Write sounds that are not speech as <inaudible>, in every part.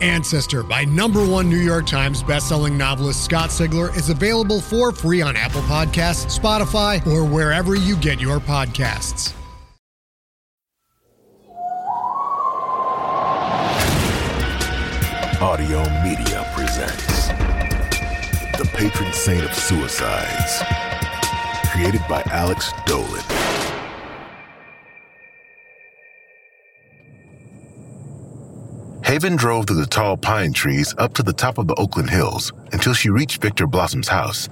Ancestor by number one New York Times bestselling novelist Scott Sigler is available for free on Apple Podcasts, Spotify, or wherever you get your podcasts. Audiohm Media presents The Patron Saint of Suicides, created by Alex Dolan. Haven drove through the tall pine trees up to the top of the Oakland Hills until she reached Victor Blossom's house.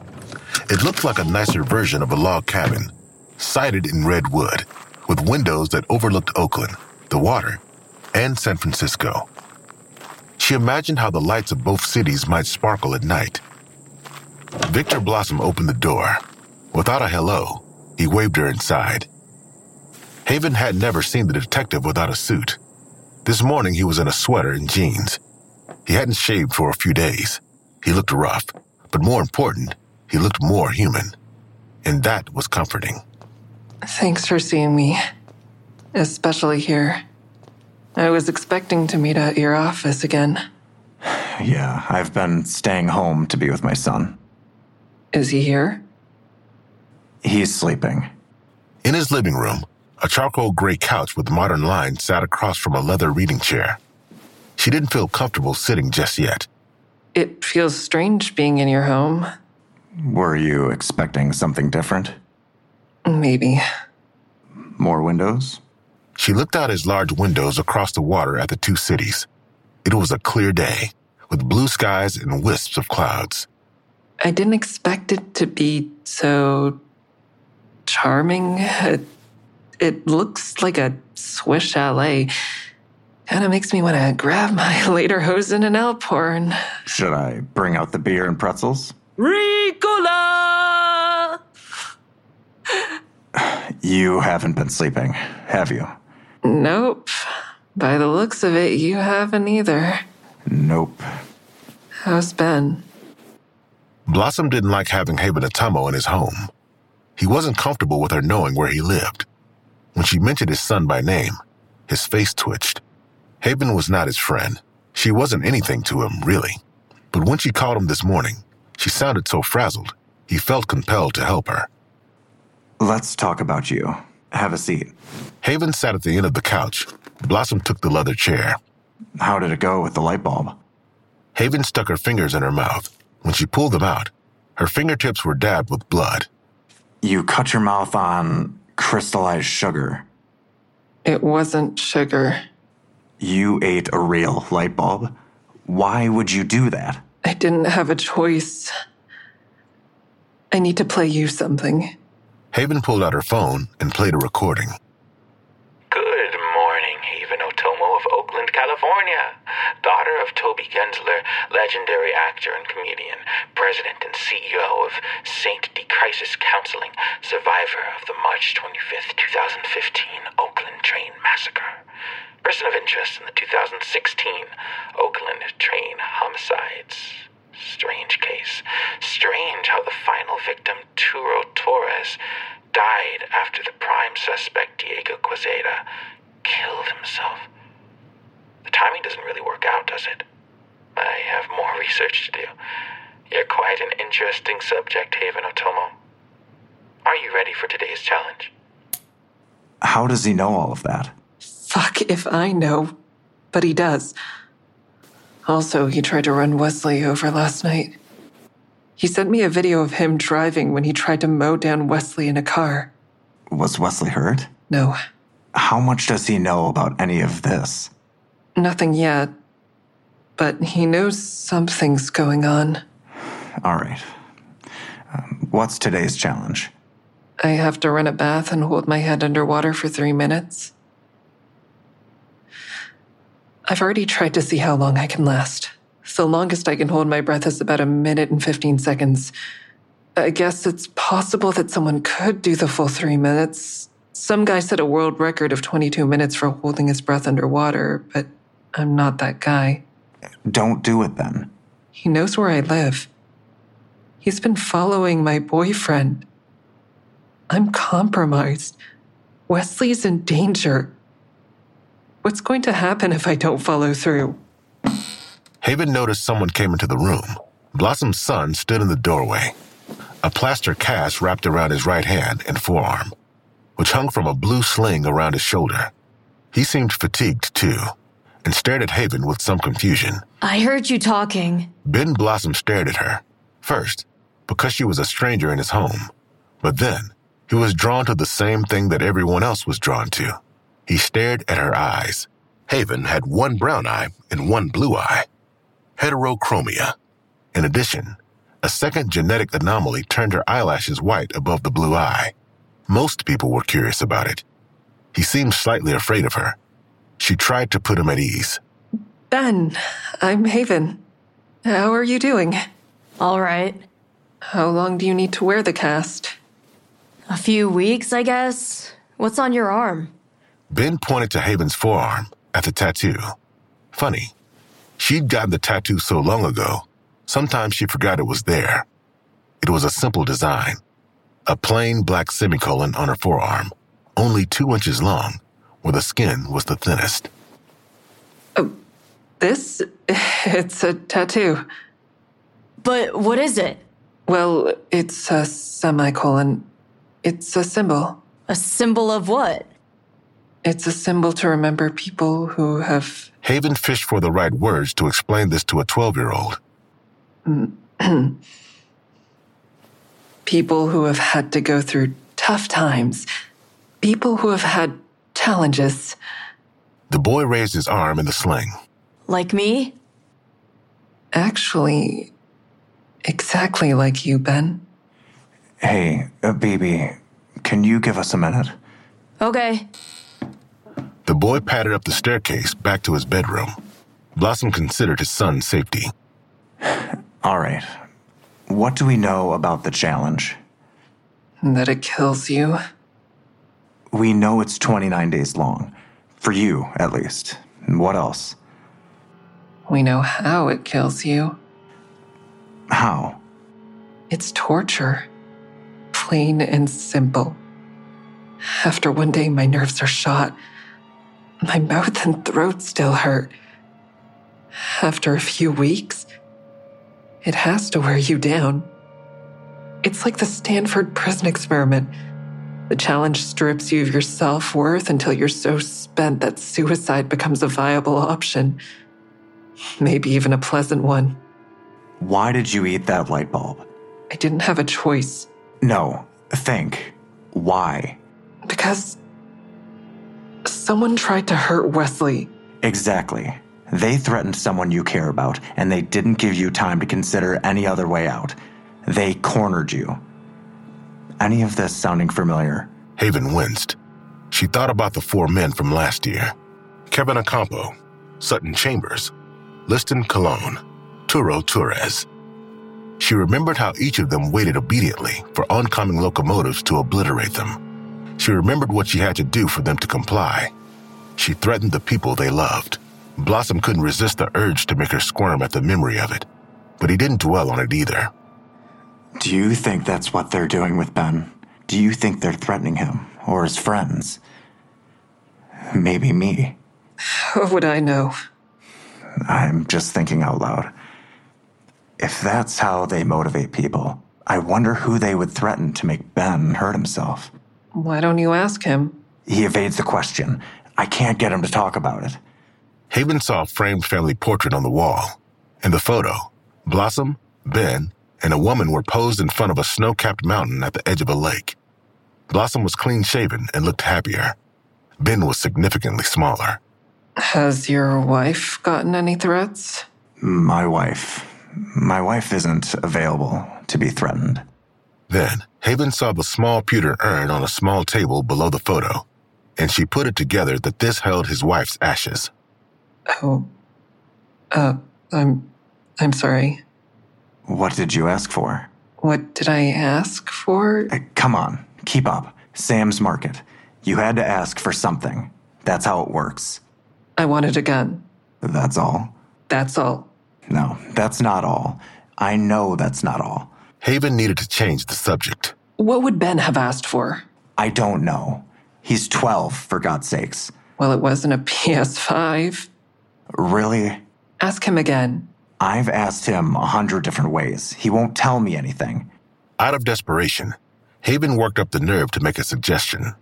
It looked like a nicer version of a log cabin, sided in red wood, with windows that overlooked Oakland, the water, and San Francisco. She imagined how the lights of both cities might sparkle at night. Victor Blossom opened the door. Without a hello, he waved her inside. Haven had never seen the detective without a suit. This morning he was in a sweater and jeans. He hadn't shaved for a few days. He looked rough, but more important, he looked more human. And that was comforting. Thanks for seeing me, especially here. I was expecting to meet at your office again. <sighs> Yeah, I've been staying home to be with my son. Is he here? He's sleeping. In his living room, a charcoal gray couch with modern lines sat across from a leather reading chair. She didn't feel comfortable sitting just yet. It feels strange being in your home. Were you expecting something different? Maybe. More windows? She looked out his large windows across the water at the two cities. It was a clear day, with blue skies and wisps of clouds. I didn't expect it to be so charming. It, it looks like a Swiss chalet. Kind of makes me want to grab my <laughs> later lederhosen and Alphorn. Should I bring out the beer and pretzels? Ricola! You haven't been sleeping, have you? Nope. By the looks of it, you haven't either. Nope. How's Ben? Blossom didn't like having Haven Otomo in his home. He wasn't comfortable with her knowing where he lived. When she mentioned his son by name, his face twitched. Haven was not his friend. She wasn't anything to him, really. But when she called him this morning, she sounded so frazzled, he felt compelled to help her. Let's talk about you. Have a seat. Haven sat at the end of the couch. Blossom took the leather chair. How did it go with the light bulb? Haven stuck her fingers in her mouth. When she pulled them out, her fingertips were dabbed with blood. You cut your mouth on crystallized sugar. It wasn't sugar. You ate a real light bulb. Why would you do that? I didn't have a choice. I need to play you something. Haven pulled out her phone and played a recording. Good morning, Haven Otomo of Oakland, California. Daughter Toby Gensler, legendary actor and comedian, president and CEO of St. D. Crisis Counseling, survivor of the March 25th, 2015 Oakland train massacre. Person of interest in the 2016 Oakland train homicides. Strange case. Strange how the final victim, Turo Torres, died after the prime suspect, Diego Quezada, killed himself. The timing doesn't really work out, does it? I have more research to do. You're quite an interesting subject, Haven Otomo. Are you ready for today's challenge? How does he know all of that? Fuck if I know. But he does. Also, he tried to run Wesley over last night. He sent me a video of him driving when he tried to mow down Wesley in a car. Was Wesley hurt? No, How much does he know about any of this? Nothing yet. But he knows something's going on. All right. Um, what's today's challenge? I have to run a bath and hold my head underwater for three minutes. I've already tried to see how long I can last. The longest I can hold my breath is about a minute and 15 seconds. I guess it's possible that someone could do the full three minutes. Some guy set a world record of 22 minutes for holding his breath underwater, but I'm not that guy. Don't do it then. He knows where I live. He's been following my boyfriend. I'm compromised. Wesley's in danger. What's going to happen if I don't follow through? Haven noticed someone came into the room. Blossom's son stood in the doorway. A plaster cast wrapped around his right hand and forearm, which hung from a blue sling around his shoulder. He seemed fatigued too, and stared at Haven with some confusion. I heard you talking. Ben Blossom stared at her. First, because she was a stranger in his home. But then, he was drawn to the same thing that everyone else was drawn to. He stared at her eyes. Haven had one brown eye and one blue eye. Heterochromia. In addition, a second genetic anomaly turned her eyelashes white above the blue eye. Most people were curious about it. He seemed slightly afraid of her. She tried to put him at ease. Ben, I'm Haven. How are you doing? All right. How long do you need to wear the cast? A few weeks, I guess. What's on your arm? Ben pointed to Haven's forearm at the tattoo. Funny, she'd gotten the tattoo so long ago, sometimes she forgot it was there. It was a simple design a plain black semicolon on her forearm, only two inches long, where the skin was the thinnest. Oh, This? <laughs> It's a tattoo. But what is it? Well, it's a semicolon. It's a symbol. A symbol of what? It's a symbol to remember people who have. Haven fished for the right words to explain this to a 12 year old. <clears throat> people who have had to go through tough times. People who have had challenges. The boy raised his arm in the sling. Like me? Actually, exactly like you, Ben. Hey, uh, baby, can you give us a minute? Okay. The boy padded up the staircase back to his bedroom. Blossom considered his son's safety. <sighs> All right. What do we know about the challenge? That it kills you. We know it's 29 days long. For you, at least. And What else? We know how it kills you. How? It's torture. Plain and simple. After one day, my nerves are shot. My mouth and throat still hurt. After a few weeks, it has to wear you down. It's like the Stanford prison experiment. The challenge strips you of your self worth until you're so spent that suicide becomes a viable option. Maybe even a pleasant one. Why did you eat that light bulb? I didn't have a choice. No, think. Why? Because someone tried to hurt Wesley. Exactly. They threatened someone you care about, and they didn't give you time to consider any other way out. They cornered you. Any of this sounding familiar? Haven winced. She thought about the four men from last year Kevin Acampo, Sutton Chambers, Liston Cologne, Turo Torres. She remembered how each of them waited obediently for oncoming locomotives to obliterate them. She remembered what she had to do for them to comply. She threatened the people they loved. Blossom couldn't resist the urge to make her squirm at the memory of it, but he didn't dwell on it either. Do you think that's what they're doing with Ben? Do you think they're threatening him or his friends? Maybe me. How would I know? I'm just thinking out loud. If that's how they motivate people, I wonder who they would threaten to make Ben hurt himself. Why don't you ask him? He evades the question. I can't get him to talk about it. Haven saw a framed family portrait on the wall. In the photo, Blossom, Ben, and a woman were posed in front of a snow capped mountain at the edge of a lake. Blossom was clean shaven and looked happier. Ben was significantly smaller. Has your wife gotten any threats? My wife. My wife isn't available to be threatened. Then, Haven saw the small pewter urn on a small table below the photo, and she put it together that this held his wife's ashes. Oh. Uh, I'm. I'm sorry. What did you ask for? What did I ask for? Uh, Come on, keep up. Sam's Market. You had to ask for something. That's how it works. I wanted a gun. That's all. That's all. No, that's not all. I know that's not all. Haven needed to change the subject. What would Ben have asked for? I don't know. He's 12, for God's sakes. Well, it wasn't a PS5. Really? Ask him again. I've asked him a hundred different ways. He won't tell me anything. Out of desperation, Haven worked up the nerve to make a suggestion.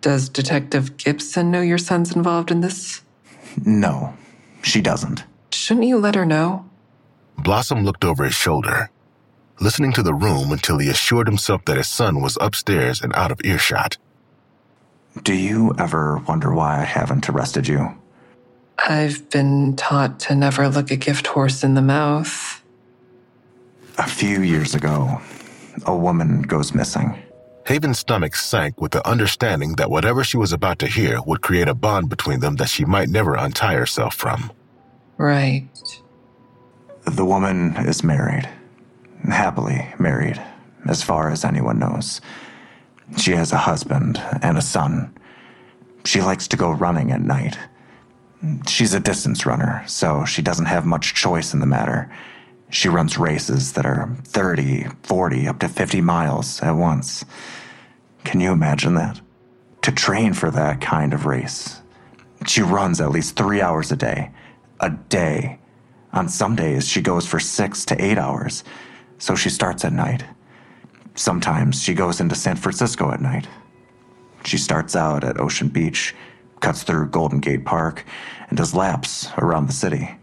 Does Detective Gibson know your son's involved in this? No, she doesn't. Shouldn't you let her know? Blossom looked over his shoulder, listening to the room until he assured himself that his son was upstairs and out of earshot. Do you ever wonder why I haven't arrested you? I've been taught to never look a gift horse in the mouth. A few years ago, a woman goes missing. Haven's stomach sank with the understanding that whatever she was about to hear would create a bond between them that she might never untie herself from. Right. The woman is married. Happily married, as far as anyone knows. She has a husband and a son. She likes to go running at night. She's a distance runner, so she doesn't have much choice in the matter. She runs races that are 30, 40, up to 50 miles at once. Can you imagine that? To train for that kind of race, she runs at least three hours a day. A day. On some days, she goes for six to eight hours, so she starts at night. Sometimes she goes into San Francisco at night. She starts out at Ocean Beach, cuts through Golden Gate Park, and does laps around the city.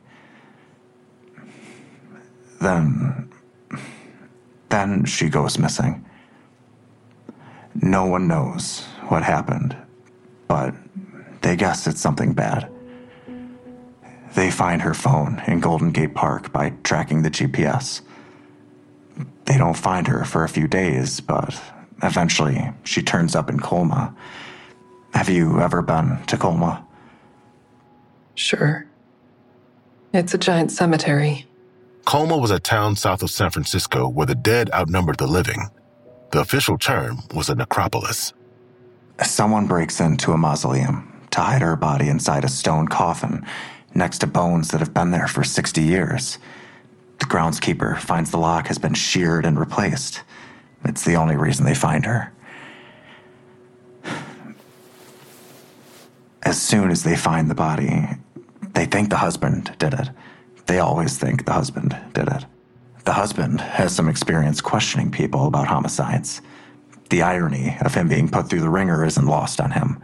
Then. Then she goes missing. No one knows what happened, but they guess it's something bad. They find her phone in Golden Gate Park by tracking the GPS. They don't find her for a few days, but eventually she turns up in Colma. Have you ever been to Colma? Sure. It's a giant cemetery. Colma was a town south of San Francisco where the dead outnumbered the living. The official term was a necropolis. Someone breaks into a mausoleum to hide her body inside a stone coffin next to bones that have been there for 60 years. The groundskeeper finds the lock has been sheared and replaced. It's the only reason they find her. As soon as they find the body, they think the husband did it. They always think the husband did it. The husband has some experience questioning people about homicides. The irony of him being put through the ringer isn't lost on him.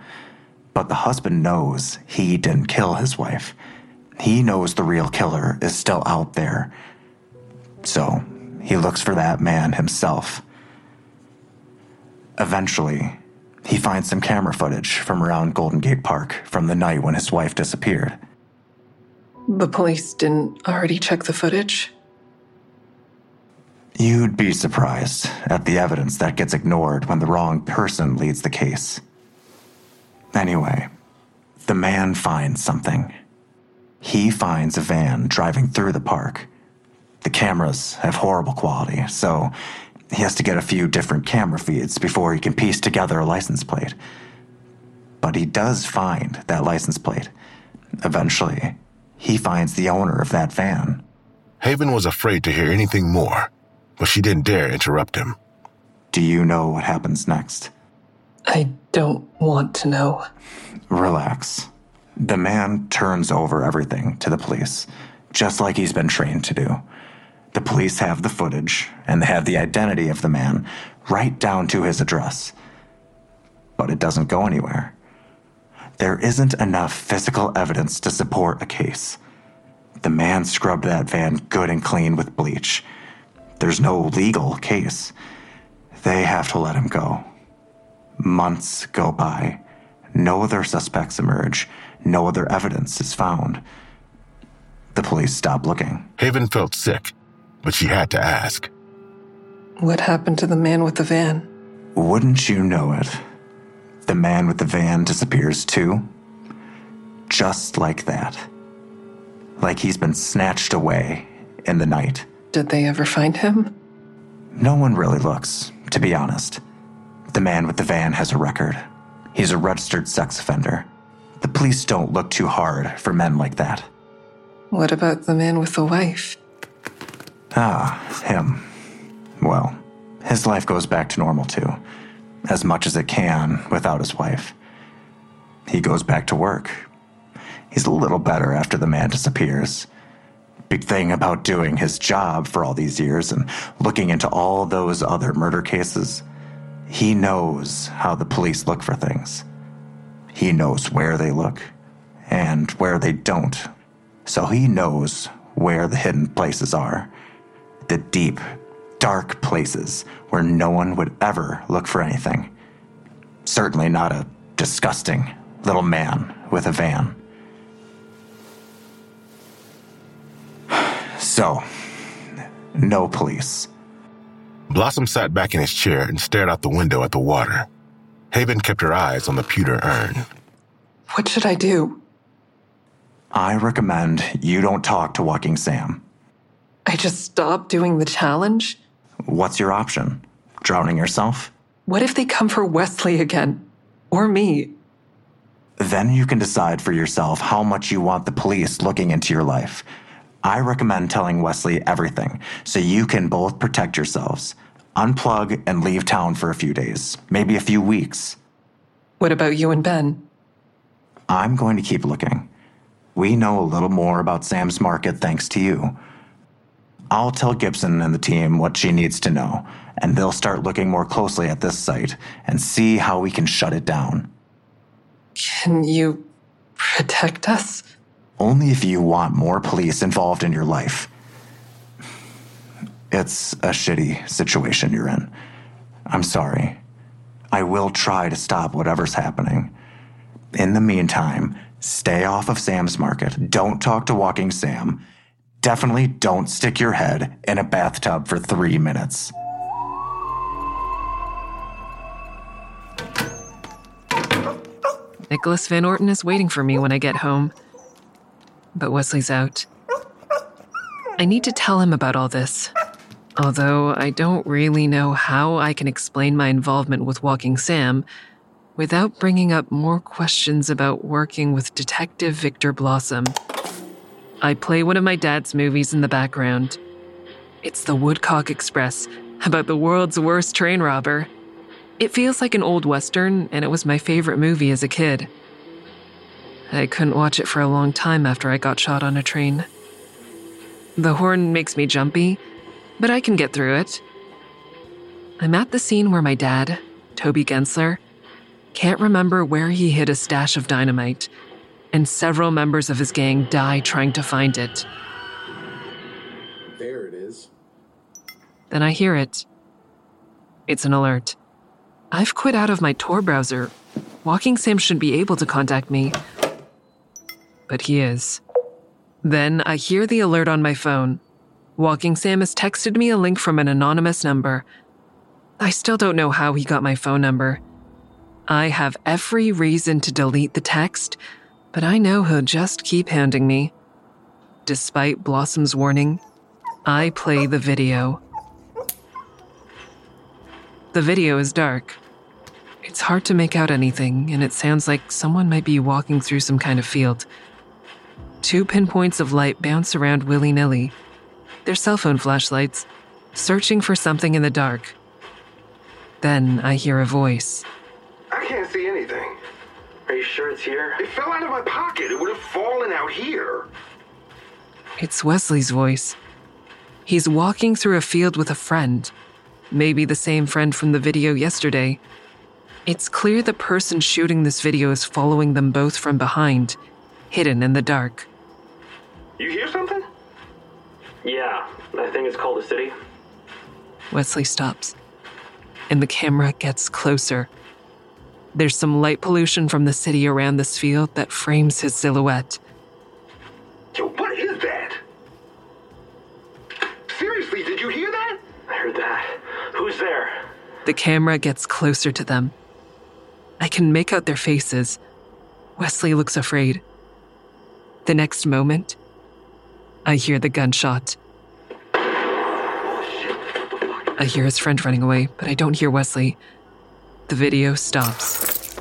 But the husband knows he didn't kill his wife. He knows the real killer is still out there. So he looks for that man himself. Eventually, he finds some camera footage from around Golden Gate Park from the night when his wife disappeared. The police didn't already check the footage? You'd be surprised at the evidence that gets ignored when the wrong person leads the case. Anyway, the man finds something. He finds a van driving through the park. The cameras have horrible quality, so he has to get a few different camera feeds before he can piece together a license plate. But he does find that license plate. Eventually, he finds the owner of that van. Haven was afraid to hear anything more, but she didn't dare interrupt him. Do you know what happens next? I don't want to know. Relax. The man turns over everything to the police, just like he's been trained to do. The police have the footage, and they have the identity of the man, right down to his address. But it doesn't go anywhere. There isn't enough physical evidence to support a case. The man scrubbed that van good and clean with bleach. There's no legal case. They have to let him go. Months go by. No other suspects emerge. No other evidence is found. The police stop looking. Haven felt sick, but she had to ask. What happened to the man with the van? Wouldn't you know it? The man with the van disappears too. Just like that. Like he's been snatched away in the night. Did they ever find him? No one really looks, to be honest. The man with the van has a record. He's a registered sex offender. The police don't look too hard for men like that. What about the man with the wife? Ah, him. Well, his life goes back to normal too, as much as it can without his wife. He goes back to work. He's a little better after the man disappears. Big thing about doing his job for all these years and looking into all those other murder cases. He knows how the police look for things. He knows where they look and where they don't. So he knows where the hidden places are. The deep, dark places where no one would ever look for anything. Certainly not a disgusting little man with a van. <sighs> So, no police. Blossom sat back in his chair and stared out the window at the water. Haven kept her eyes on the pewter urn. What should I do? I recommend you don't talk to Walking Sam. I just stop doing the challenge? What's your option? Drowning yourself? What if they come for Wesley again? Or me? Then you can decide for yourself how much you want the police looking into your life. I recommend telling Wesley everything so you can both protect yourselves. Unplug and leave town for a few days, maybe a few weeks. What about you and Ben? I'm going to keep looking. We know a little more about Sam's market thanks to you. I'll tell Gibson and the team what she needs to know, and they'll start looking more closely at this site and see how we can shut it down. Can you protect us? Only if you want more police involved in your life. It's a shitty situation you're in. I'm sorry. I will try to stop whatever's happening. In the meantime, stay off of Sam's Market. Don't talk to Walking Sam. Definitely don't stick your head in a bathtub for three minutes. Nicholas Van Orton is waiting for me when I get home. But Wesley's out. I need to tell him about all this. Although I don't really know how I can explain my involvement with Walking Sam without bringing up more questions about working with Detective Victor Blossom. I play one of my dad's movies in the background. It's The Woodcock Express, about the world's worst train robber. It feels like an old Western, and it was my favorite movie as a kid. I couldn't watch it for a long time after I got shot on a train. The horn makes me jumpy, but I can get through it. I'm at the scene where my dad, Toby Gensler, can't remember where he hid a stash of dynamite, and several members of his gang die trying to find it. There it is. Then I hear it. It's an alert. I've quit out of my Tor browser. Walking Sam should be able to contact me. But he is. Then I hear the alert on my phone. Walking Sam has texted me a link from an anonymous number. I still don't know how he got my phone number. I have every reason to delete the text, but I know he'll just keep handing me. Despite Blossom's warning, I play the video. The video is dark. It's hard to make out anything, and it sounds like someone might be walking through some kind of field. Two pinpoints of light bounce around willy nilly. They're cell phone flashlights, searching for something in the dark. Then I hear a voice. I can't see. Are you sure it's here? It fell out of my pocket. It would have fallen out here. It's Wesley's voice. He's walking through a field with a friend, maybe the same friend from the video yesterday. It's clear the person shooting this video is following them both from behind, hidden in the dark. You hear something? Yeah, I think it's called a city. Wesley stops, and the camera gets closer. There's some light pollution from the city around this field that frames his silhouette. Yo, what is that? Seriously, did you hear that? I heard that. Who's there? The camera gets closer to them. I can make out their faces. Wesley looks afraid. The next moment, I hear the gunshot. Oh shit, I hear his friend running away, but I don't hear Wesley. The video stops.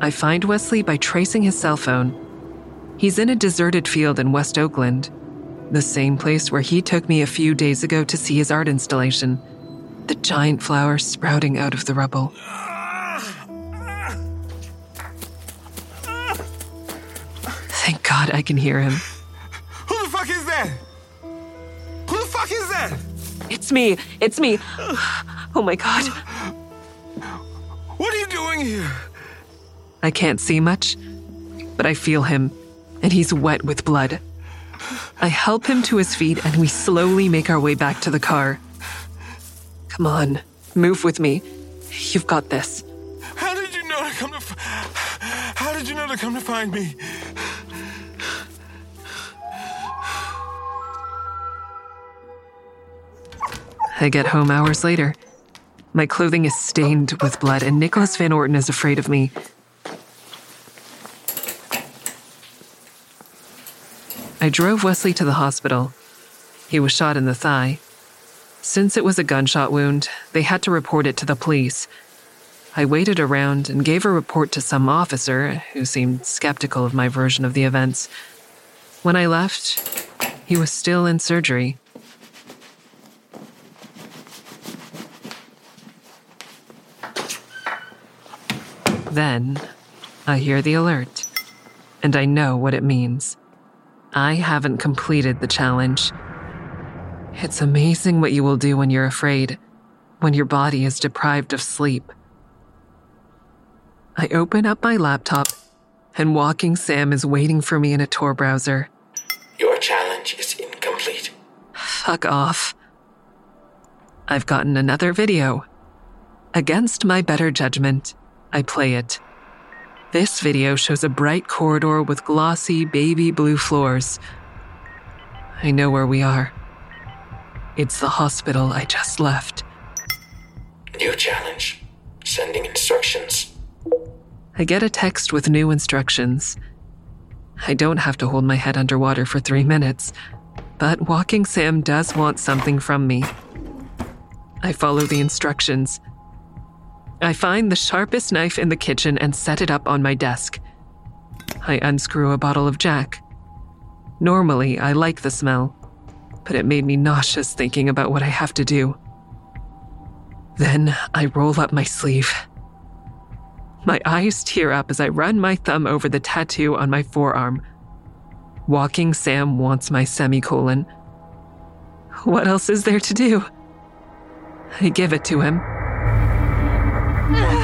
I find Wesley by tracing his cell phone. He's in a deserted field in West Oakland, the same place where he took me a few days ago to see his art installation. The giant flowers sprouting out of the rubble. I can hear him. Who the fuck is that? Who the fuck is that? It's me! It's me! Oh my God. What are you doing here? I can't see much, but I feel him, and he's wet with blood. I help him to his feet, and we slowly make our way back to the car. Come on, move with me. You've got this. How did you know to come to? F- How did you know to come to find me? I get home hours later. My clothing is stained with blood, and Nicholas Van Orton is afraid of me. I drove Wesley to the hospital. He was shot in the thigh. Since it was a gunshot wound, they had to report it to the police. I waited around and gave a report to some officer who seemed skeptical of my version of the events. When I left, he was still in surgery. Then I hear the alert, and I know what it means. I haven't completed the challenge. It's amazing what you will do when you're afraid, when your body is deprived of sleep. I open up my laptop, and Walking Sam is waiting for me in a Tor browser. Your challenge is incomplete. Fuck off. I've gotten another video. Against my better judgment, I play it. This video shows a bright corridor with glossy baby blue floors. I know where we are. It's the hospital I just left. New challenge. Sending instructions. I get a text with new instructions. I don't have to hold my head underwater for three minutes, but Walking Sam does want something from me. I follow the instructions. I find the sharpest knife in the kitchen and set it up on my desk. I unscrew a bottle of Jack. Normally, I like the smell, but it made me nauseous thinking about what I have to do. Then I roll up my sleeve. My eyes tear up as I run my thumb over the tattoo on my forearm. Walking Sam wants my semicolon. What else is there to do? I give it to him. Yeah. <laughs>